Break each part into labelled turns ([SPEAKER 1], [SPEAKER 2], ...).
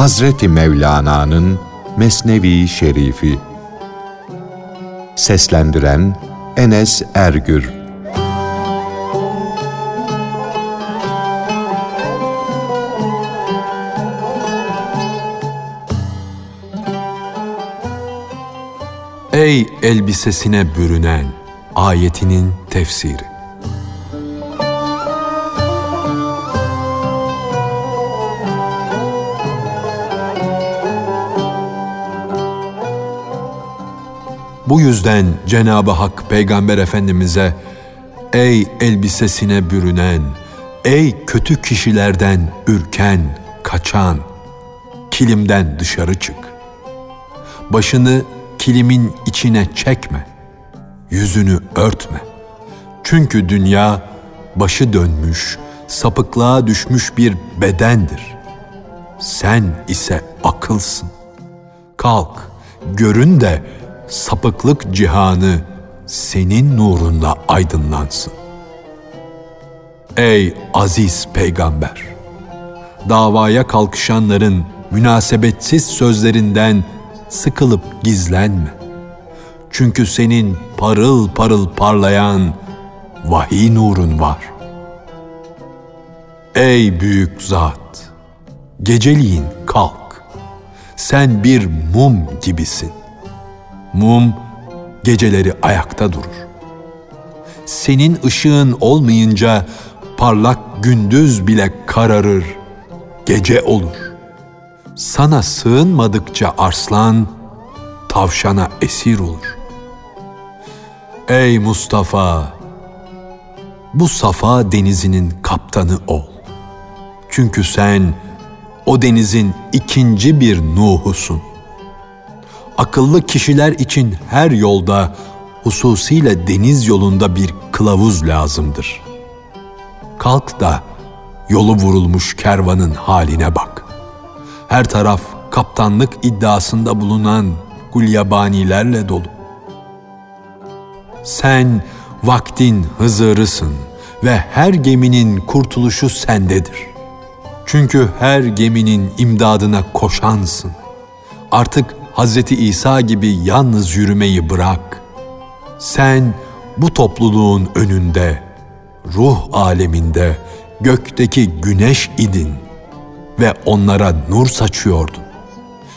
[SPEAKER 1] Hazreti Mevlana'nın Mesnevi Şerifi. Seslendiren Enes Ergür.
[SPEAKER 2] Ey elbisesine bürünen ayetinin tefsiri Bu yüzden Cenab-ı Hak Peygamber Efendimiz'e Ey elbisesine bürünen, ey kötü kişilerden ürken, kaçan, kilimden dışarı çık. Başını kilimin içine çekme, yüzünü örtme. Çünkü dünya başı dönmüş, sapıklığa düşmüş bir bedendir. Sen ise akılsın. Kalk, görün de sapıklık cihanı senin nurunla aydınlansın. Ey aziz peygamber! Davaya kalkışanların münasebetsiz sözlerinden sıkılıp gizlenme. Çünkü senin parıl parıl parlayan vahiy nurun var. Ey büyük zat! Geceliğin kalk. Sen bir mum gibisin. Mum geceleri ayakta durur. Senin ışığın olmayınca parlak gündüz bile kararır, gece olur. Sana sığınmadıkça arslan, tavşana esir olur. Ey Mustafa! Bu safa denizinin kaptanı ol. Çünkü sen o denizin ikinci bir Nuh'usun akıllı kişiler için her yolda, hususiyle deniz yolunda bir kılavuz lazımdır. Kalk da yolu vurulmuş kervanın haline bak. Her taraf kaptanlık iddiasında bulunan gulyabanilerle dolu. Sen vaktin hızırısın ve her geminin kurtuluşu sendedir. Çünkü her geminin imdadına koşansın. Artık Hz. İsa gibi yalnız yürümeyi bırak. Sen bu topluluğun önünde, ruh aleminde, gökteki güneş idin ve onlara nur saçıyordun.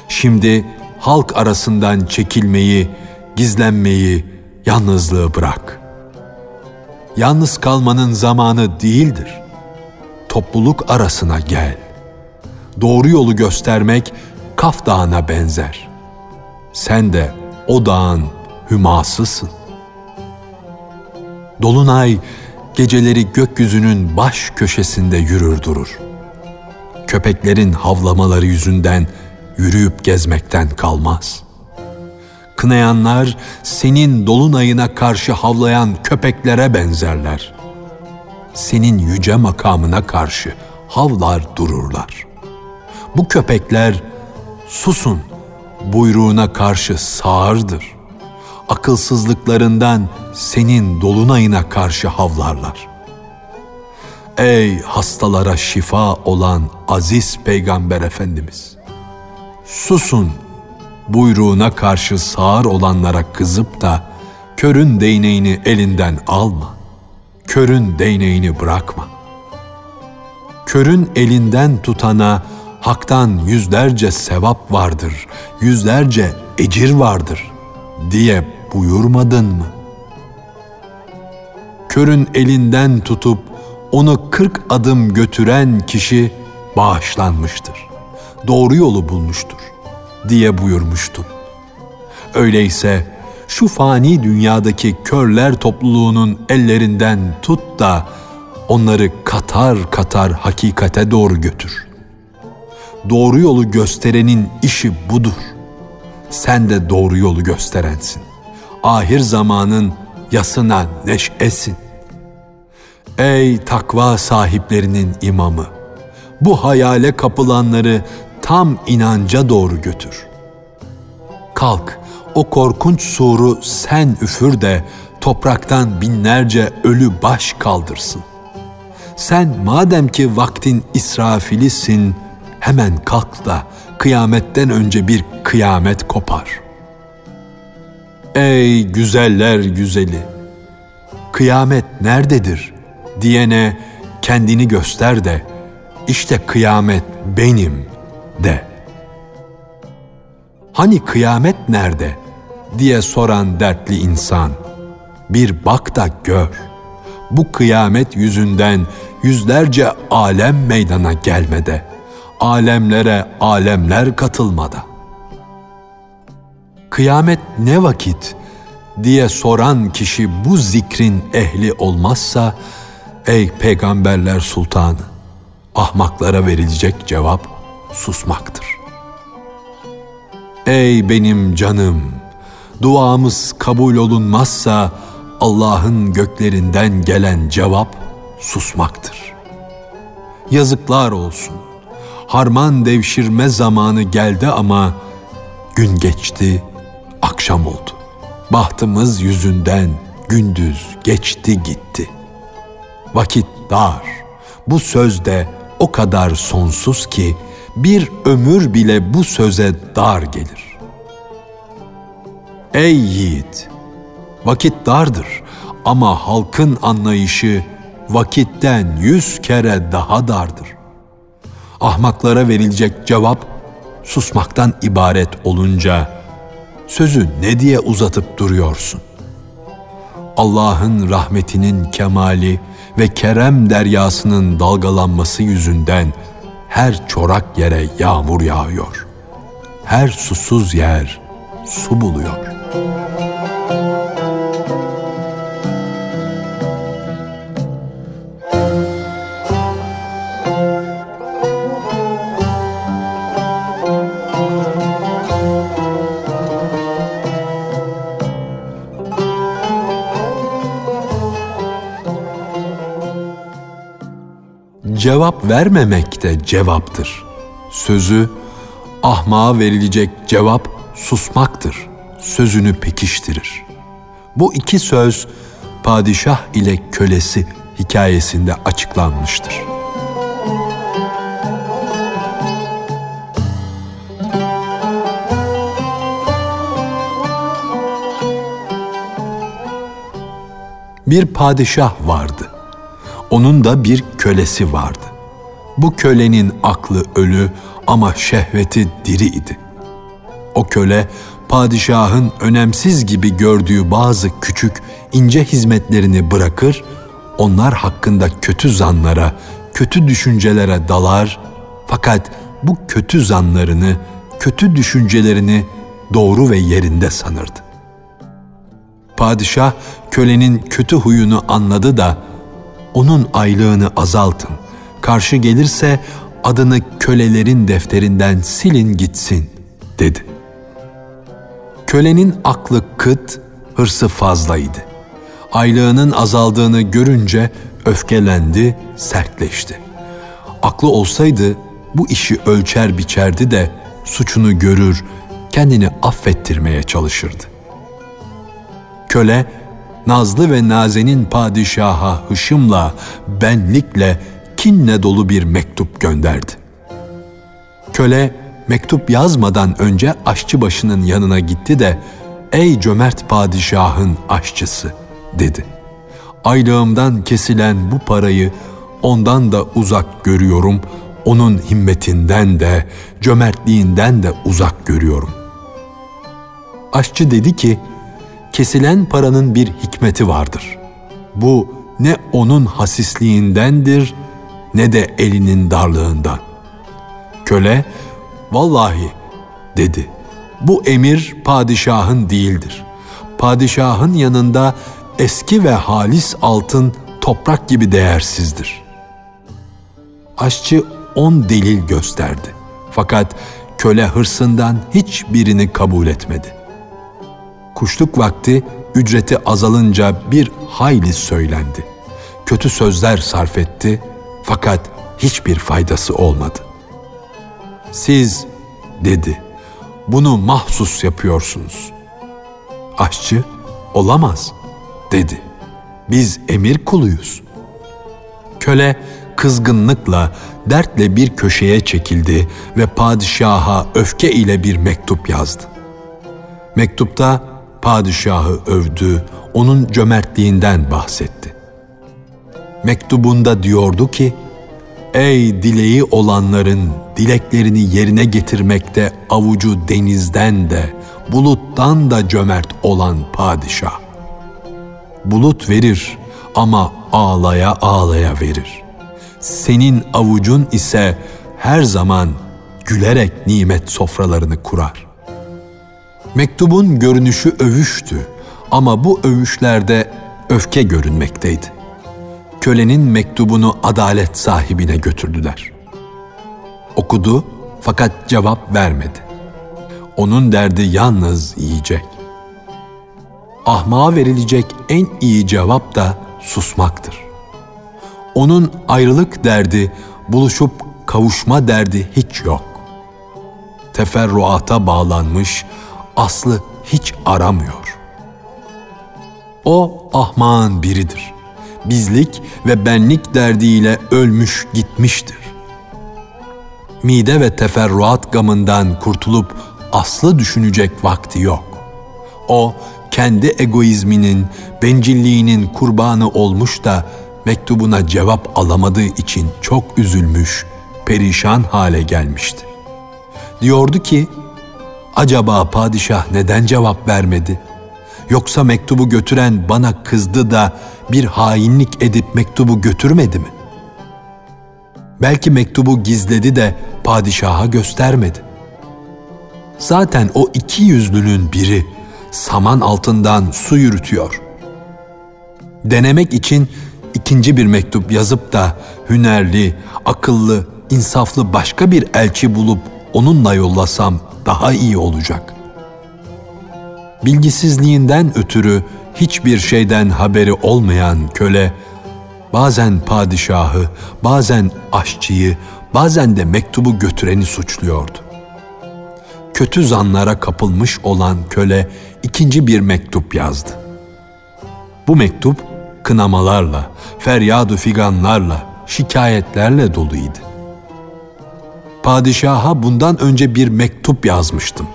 [SPEAKER 2] Şimdi halk arasından çekilmeyi, gizlenmeyi, yalnızlığı bırak. Yalnız kalmanın zamanı değildir. Topluluk arasına gel. Doğru yolu göstermek Kaf Dağı'na benzer.'' Sen de o dağın hümasısın. Dolunay geceleri gökyüzünün baş köşesinde yürür durur. Köpeklerin havlamaları yüzünden yürüyüp gezmekten kalmaz. Kınayanlar senin dolunayına karşı havlayan köpeklere benzerler. Senin yüce makamına karşı havlar dururlar. Bu köpekler susun buyruğuna karşı sağırdır. Akılsızlıklarından senin dolunayına karşı havlarlar. Ey hastalara şifa olan aziz Peygamber Efendimiz! Susun, buyruğuna karşı sağır olanlara kızıp da körün değneğini elinden alma. Körün değneğini bırakma. Körün elinden tutana haktan yüzlerce sevap vardır, yüzlerce ecir vardır diye buyurmadın mı? Körün elinden tutup onu kırk adım götüren kişi bağışlanmıştır. Doğru yolu bulmuştur diye buyurmuştun. Öyleyse şu fani dünyadaki körler topluluğunun ellerinden tut da onları katar katar hakikate doğru götür.'' Doğru yolu gösterenin işi budur. Sen de doğru yolu gösterensin. Ahir zamanın yasına neşesin. Ey takva sahiplerinin imamı! Bu hayale kapılanları tam inanca doğru götür. Kalk, o korkunç suru sen üfür de topraktan binlerce ölü baş kaldırsın. Sen madem ki vaktin israfilisin, hemen kalk da kıyametten önce bir kıyamet kopar. Ey güzeller güzeli! Kıyamet nerededir diyene kendini göster de işte kıyamet benim de. Hani kıyamet nerede diye soran dertli insan bir bak da gör. Bu kıyamet yüzünden yüzlerce alem meydana gelmede. Alemlere alemler katılmada. Kıyamet ne vakit diye soran kişi bu zikrin ehli olmazsa ey peygamberler sultanı ahmaklara verilecek cevap susmaktır. Ey benim canım duamız kabul olunmazsa Allah'ın göklerinden gelen cevap susmaktır. Yazıklar olsun. Harman devşirme zamanı geldi ama gün geçti, akşam oldu. Bahtımız yüzünden gündüz geçti gitti. Vakit dar. Bu söz de o kadar sonsuz ki bir ömür bile bu söze dar gelir. Ey yiğit! Vakit dardır ama halkın anlayışı vakitten yüz kere daha dardır. Ahmaklara verilecek cevap susmaktan ibaret olunca sözü ne diye uzatıp duruyorsun? Allah'ın rahmetinin kemali ve kerem deryasının dalgalanması yüzünden her çorak yere yağmur yağıyor. Her susuz yer su buluyor.'' Cevap vermemek de cevaptır. Sözü ahmağa verilecek cevap susmaktır. Sözünü pekiştirir. Bu iki söz padişah ile kölesi hikayesinde açıklanmıştır. Bir padişah vardı onun da bir kölesi vardı. Bu kölenin aklı ölü ama şehveti diri idi. O köle padişahın önemsiz gibi gördüğü bazı küçük ince hizmetlerini bırakır, onlar hakkında kötü zanlara, kötü düşüncelere dalar fakat bu kötü zanlarını, kötü düşüncelerini doğru ve yerinde sanırdı. Padişah kölenin kötü huyunu anladı da onun aylığını azaltın. Karşı gelirse adını kölelerin defterinden silin gitsin dedi. Kölenin aklı kıt, hırsı fazlaydı. Aylığının azaldığını görünce öfkelendi, sertleşti. Aklı olsaydı bu işi ölçer biçerdi de suçunu görür, kendini affettirmeye çalışırdı. Köle nazlı ve nazenin padişaha hışımla, benlikle, kinle dolu bir mektup gönderdi. Köle mektup yazmadan önce aşçı başının yanına gitti de "Ey cömert padişahın aşçısı." dedi. Aylığımdan kesilen bu parayı ondan da uzak görüyorum. Onun himmetinden de, cömertliğinden de uzak görüyorum. Aşçı dedi ki, kesilen paranın bir hikmeti vardır. Bu ne onun hasisliğindendir ne de elinin darlığından. Köle, vallahi dedi, bu emir padişahın değildir. Padişahın yanında eski ve halis altın toprak gibi değersizdir. Aşçı on delil gösterdi. Fakat köle hırsından hiçbirini kabul etmedi.'' Kuşluk vakti ücreti azalınca bir hayli söylendi. Kötü sözler sarf etti fakat hiçbir faydası olmadı. Siz dedi bunu mahsus yapıyorsunuz. Aşçı olamaz dedi. Biz emir kuluyuz. Köle kızgınlıkla, dertle bir köşeye çekildi ve padişaha öfke ile bir mektup yazdı. Mektupta padişahı övdü, onun cömertliğinden bahsetti. Mektubunda diyordu ki, Ey dileği olanların dileklerini yerine getirmekte avucu denizden de, buluttan da cömert olan padişah. Bulut verir ama ağlaya ağlaya verir. Senin avucun ise her zaman gülerek nimet sofralarını kurar. Mektubun görünüşü övüştü ama bu övüşlerde öfke görünmekteydi. Kölenin mektubunu adalet sahibine götürdüler. Okudu fakat cevap vermedi. Onun derdi yalnız yiyecek. Ahmağa verilecek en iyi cevap da susmaktır. Onun ayrılık derdi, buluşup kavuşma derdi hiç yok. Teferruata bağlanmış, aslı hiç aramıyor. O ahmağın biridir. Bizlik ve benlik derdiyle ölmüş gitmiştir. Mide ve teferruat gamından kurtulup aslı düşünecek vakti yok. O kendi egoizminin, bencilliğinin kurbanı olmuş da mektubuna cevap alamadığı için çok üzülmüş, perişan hale gelmişti. Diyordu ki, acaba padişah neden cevap vermedi? Yoksa mektubu götüren bana kızdı da bir hainlik edip mektubu götürmedi mi? Belki mektubu gizledi de padişaha göstermedi. Zaten o iki yüzlünün biri saman altından su yürütüyor. Denemek için ikinci bir mektup yazıp da hünerli, akıllı, insaflı başka bir elçi bulup onunla yollasam daha iyi olacak. Bilgisizliğinden ötürü hiçbir şeyden haberi olmayan köle bazen padişahı, bazen aşçıyı, bazen de mektubu götüreni suçluyordu. Kötü zanlara kapılmış olan köle ikinci bir mektup yazdı. Bu mektup kınamalarla, feryadu figanlarla, şikayetlerle doluydu. Padişaha bundan önce bir mektup yazmıştım.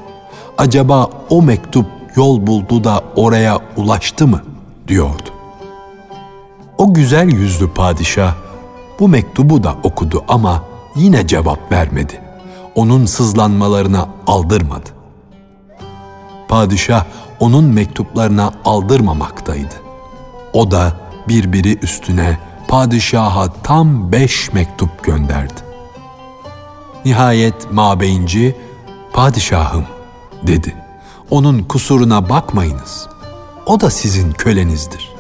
[SPEAKER 2] Acaba o mektup yol buldu da oraya ulaştı mı? diyordu. O güzel yüzlü padişah bu mektubu da okudu ama yine cevap vermedi. Onun sızlanmalarına aldırmadı. Padişah onun mektuplarına aldırmamaktaydı. O da birbiri üstüne padişaha tam beş mektup gönderdi. Nihayet mabeyinci, padişahım dedi. Onun kusuruna bakmayınız. O da sizin kölenizdir.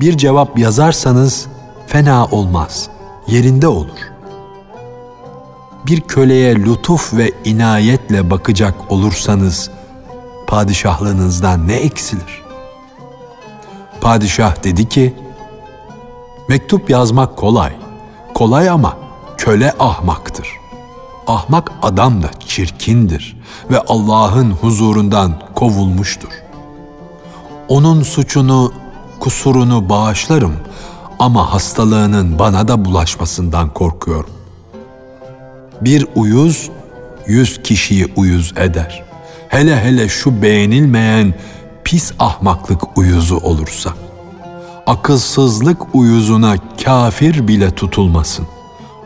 [SPEAKER 2] Bir cevap yazarsanız fena olmaz, yerinde olur. Bir köleye lütuf ve inayetle bakacak olursanız padişahlığınızdan ne eksilir? Padişah dedi ki, Mektup yazmak kolay, kolay ama köle ahmaktır. Ahmak adam da çirkindir ve Allah'ın huzurundan kovulmuştur. Onun suçunu, kusurunu bağışlarım ama hastalığının bana da bulaşmasından korkuyorum. Bir uyuz yüz kişiyi uyuz eder. Hele hele şu beğenilmeyen pis ahmaklık uyuzu olursa. Akılsızlık uyuzuna kafir bile tutulmasın.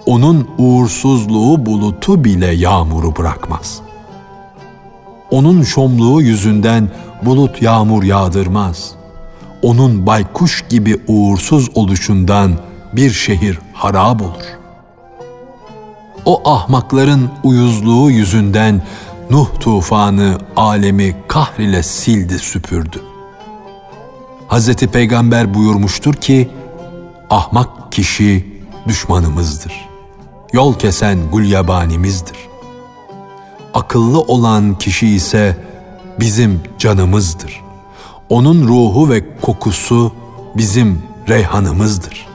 [SPEAKER 2] Onun uğursuzluğu bulutu bile yağmuru bırakmaz. Onun şomluğu yüzünden bulut yağmur yağdırmaz. Onun baykuş gibi uğursuz oluşundan bir şehir harap olur. O ahmakların uyuzluğu yüzünden Nuh tufanı alemi kahrile sildi süpürdü. Hz. Peygamber buyurmuştur ki, ahmak kişi düşmanımızdır. Yol kesen gulyabanimizdir. Akıllı olan kişi ise bizim canımızdır. Onun ruhu ve kokusu bizim reyhanımızdır.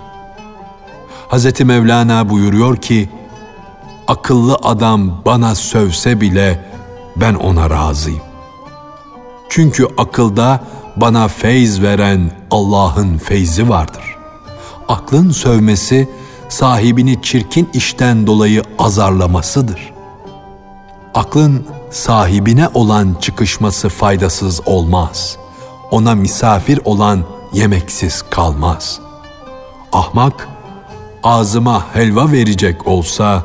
[SPEAKER 2] Hz. Mevlana buyuruyor ki, akıllı adam bana sövse bile ben ona razıyım. Çünkü akılda bana feyz veren Allah'ın feyzi vardır. Aklın sövmesi sahibini çirkin işten dolayı azarlamasıdır. Aklın sahibine olan çıkışması faydasız olmaz. Ona misafir olan yemeksiz kalmaz. Ahmak, ağzıma helva verecek olsa,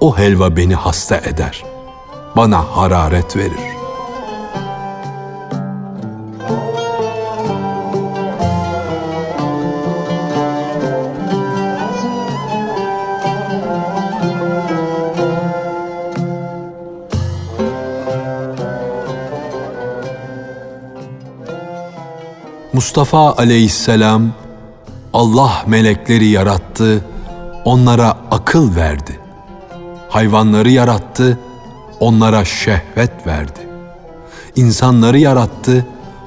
[SPEAKER 2] o helva beni hasta eder. Bana hararet verir. Mustafa aleyhisselam Allah melekleri yarattı, onlara akıl verdi. Hayvanları yarattı, onlara şehvet verdi. İnsanları yarattı,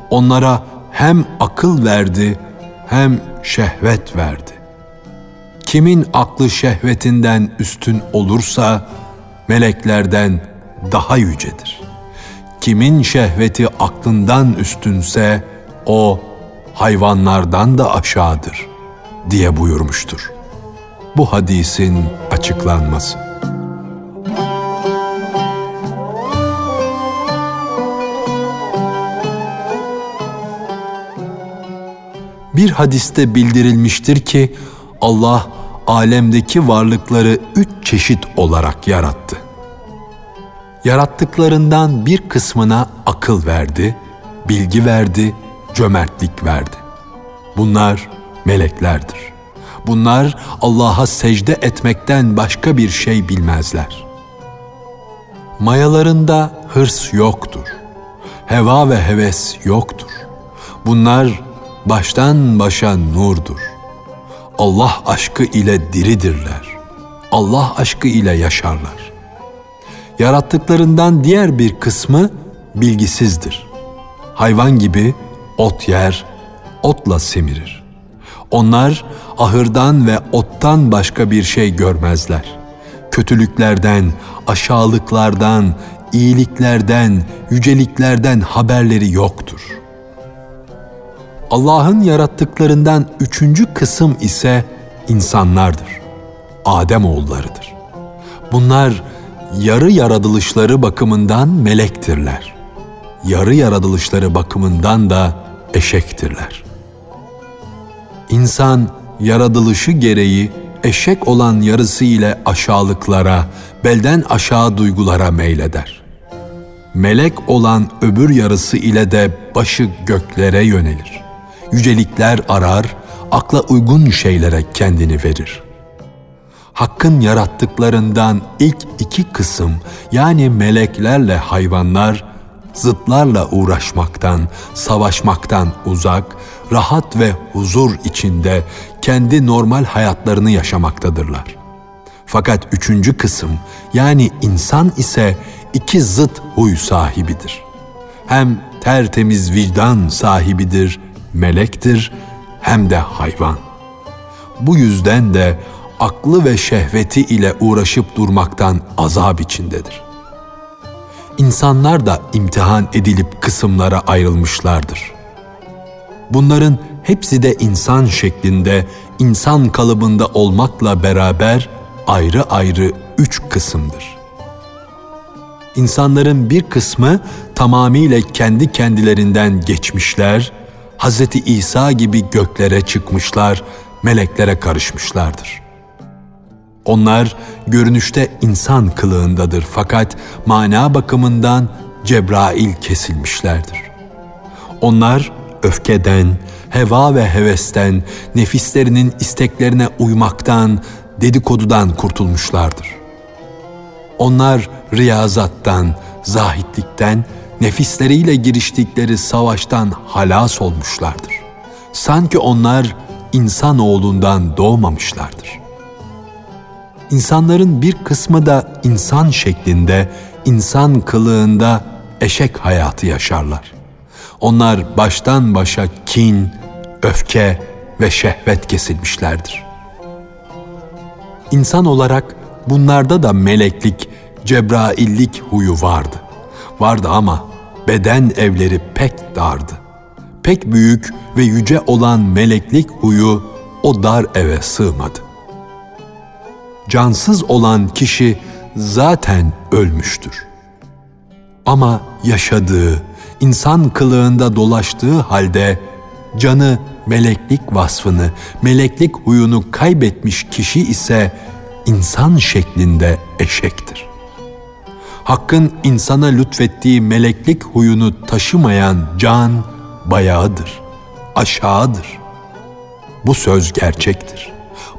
[SPEAKER 2] onlara hem akıl verdi hem şehvet verdi. Kimin aklı şehvetinden üstün olursa meleklerden daha yücedir. Kimin şehveti aklından üstünse o hayvanlardan da aşağıdır diye buyurmuştur. Bu hadisin açıklanması. Bir hadiste bildirilmiştir ki Allah alemdeki varlıkları üç çeşit olarak yarattı. Yarattıklarından bir kısmına akıl verdi, bilgi verdi, cömertlik verdi. Bunlar meleklerdir. Bunlar Allah'a secde etmekten başka bir şey bilmezler. Mayalarında hırs yoktur. Heva ve heves yoktur. Bunlar baştan başa nurdur. Allah aşkı ile diridirler. Allah aşkı ile yaşarlar. Yarattıklarından diğer bir kısmı bilgisizdir. Hayvan gibi ot yer, otla semirir. Onlar ahırdan ve ottan başka bir şey görmezler. Kötülüklerden, aşağılıklardan, iyiliklerden, yüceliklerden haberleri yoktur. Allah'ın yarattıklarından üçüncü kısım ise insanlardır. Adem oğullarıdır. Bunlar yarı yaratılışları bakımından melektirler. Yarı yaratılışları bakımından da eşektirler. İnsan yaratılışı gereği eşek olan yarısı ile aşağılıklara, belden aşağı duygulara meyleder. Melek olan öbür yarısı ile de başı göklere yönelir. Yücelikler arar, akla uygun şeylere kendini verir. Hakkın yarattıklarından ilk iki kısım yani meleklerle hayvanlar zıtlarla uğraşmaktan, savaşmaktan uzak, rahat ve huzur içinde kendi normal hayatlarını yaşamaktadırlar. Fakat üçüncü kısım yani insan ise iki zıt huy sahibidir. Hem tertemiz vicdan sahibidir, melektir hem de hayvan. Bu yüzden de aklı ve şehveti ile uğraşıp durmaktan azap içindedir insanlar da imtihan edilip kısımlara ayrılmışlardır. Bunların hepsi de insan şeklinde, insan kalıbında olmakla beraber ayrı ayrı üç kısımdır. İnsanların bir kısmı tamamıyla kendi kendilerinden geçmişler, Hz. İsa gibi göklere çıkmışlar, meleklere karışmışlardır.'' Onlar görünüşte insan kılığındadır fakat mana bakımından Cebrail kesilmişlerdir. Onlar öfkeden, heva ve hevesten, nefislerinin isteklerine uymaktan, dedikodudan kurtulmuşlardır. Onlar riyazattan, zahitlikten, nefisleriyle giriştikleri savaştan halas olmuşlardır. Sanki onlar insan oğlundan doğmamışlardır.'' İnsanların bir kısmı da insan şeklinde, insan kılığında eşek hayatı yaşarlar. Onlar baştan başa kin, öfke ve şehvet kesilmişlerdir. İnsan olarak bunlarda da meleklik, cebraillik huyu vardı. Vardı ama beden evleri pek dardı. Pek büyük ve yüce olan meleklik huyu o dar eve sığmadı cansız olan kişi zaten ölmüştür. Ama yaşadığı, insan kılığında dolaştığı halde canı meleklik vasfını, meleklik huyunu kaybetmiş kişi ise insan şeklinde eşektir. Hakkın insana lütfettiği meleklik huyunu taşımayan can bayağıdır, aşağıdır. Bu söz gerçektir.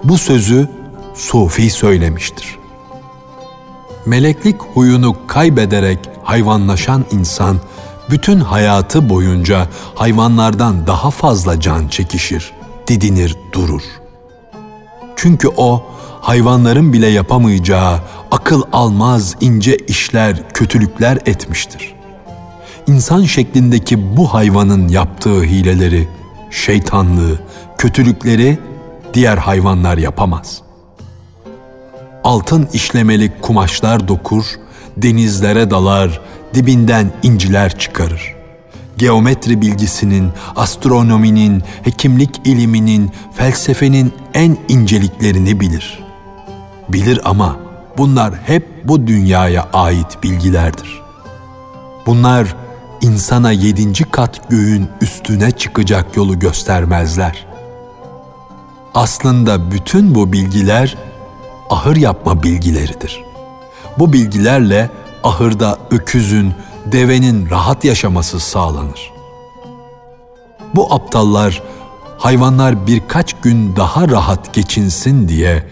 [SPEAKER 2] Bu sözü Sufi söylemiştir. Meleklik huyunu kaybederek hayvanlaşan insan bütün hayatı boyunca hayvanlardan daha fazla can çekişir, didinir, durur. Çünkü o hayvanların bile yapamayacağı akıl almaz ince işler, kötülükler etmiştir. İnsan şeklindeki bu hayvanın yaptığı hileleri, şeytanlığı, kötülükleri diğer hayvanlar yapamaz. Altın işlemeli kumaşlar dokur, denizlere dalar, dibinden inciler çıkarır. Geometri bilgisinin, astronominin, hekimlik iliminin, felsefenin en inceliklerini bilir. Bilir ama bunlar hep bu dünyaya ait bilgilerdir. Bunlar insana yedinci kat göğün üstüne çıkacak yolu göstermezler. Aslında bütün bu bilgiler ahır yapma bilgileridir. Bu bilgilerle ahırda öküzün, devenin rahat yaşaması sağlanır. Bu aptallar hayvanlar birkaç gün daha rahat geçinsin diye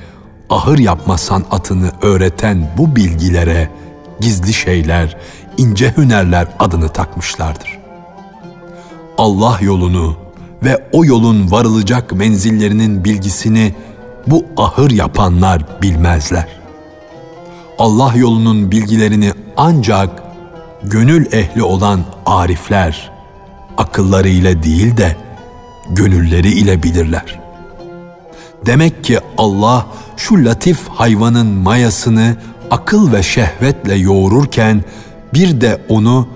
[SPEAKER 2] ahır yapma sanatını öğreten bu bilgilere gizli şeyler, ince hünerler adını takmışlardır. Allah yolunu ve o yolun varılacak menzillerinin bilgisini bu ahır yapanlar bilmezler. Allah yolunun bilgilerini ancak gönül ehli olan arifler akılları ile değil de gönülleri ile bilirler. Demek ki Allah şu latif hayvanın mayasını akıl ve şehvetle yoğururken bir de onu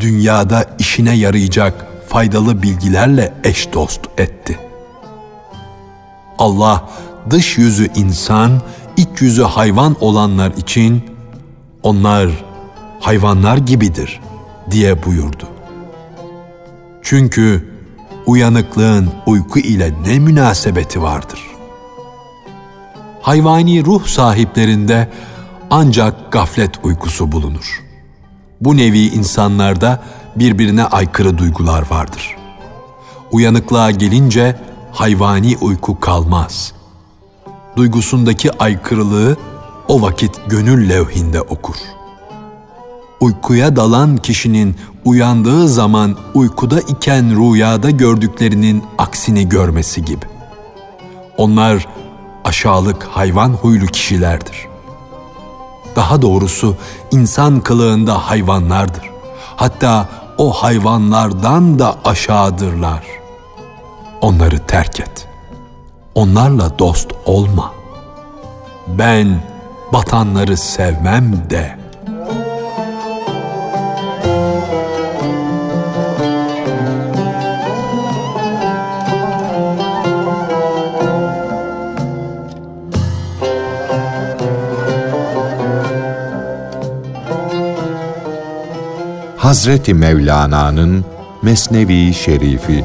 [SPEAKER 2] dünyada işine yarayacak faydalı bilgilerle eş dost etti. Allah dış yüzü insan, iç yüzü hayvan olanlar için onlar hayvanlar gibidir diye buyurdu. Çünkü uyanıklığın uyku ile ne münasebeti vardır? Hayvani ruh sahiplerinde ancak gaflet uykusu bulunur. Bu nevi insanlarda birbirine aykırı duygular vardır. Uyanıklığa gelince hayvani uyku kalmaz. Duygusundaki aykırılığı o vakit gönül levhinde okur. Uykuya dalan kişinin uyandığı zaman uykuda iken rüyada gördüklerinin aksini görmesi gibi. Onlar aşağılık hayvan huylu kişilerdir. Daha doğrusu insan kılığında hayvanlardır. Hatta o hayvanlardan da aşağıdırlar. Onları terk et. Onlarla dost olma. Ben batanları sevmem de.''
[SPEAKER 1] Hazreti Mevlana'nın Mesnevi Şerifi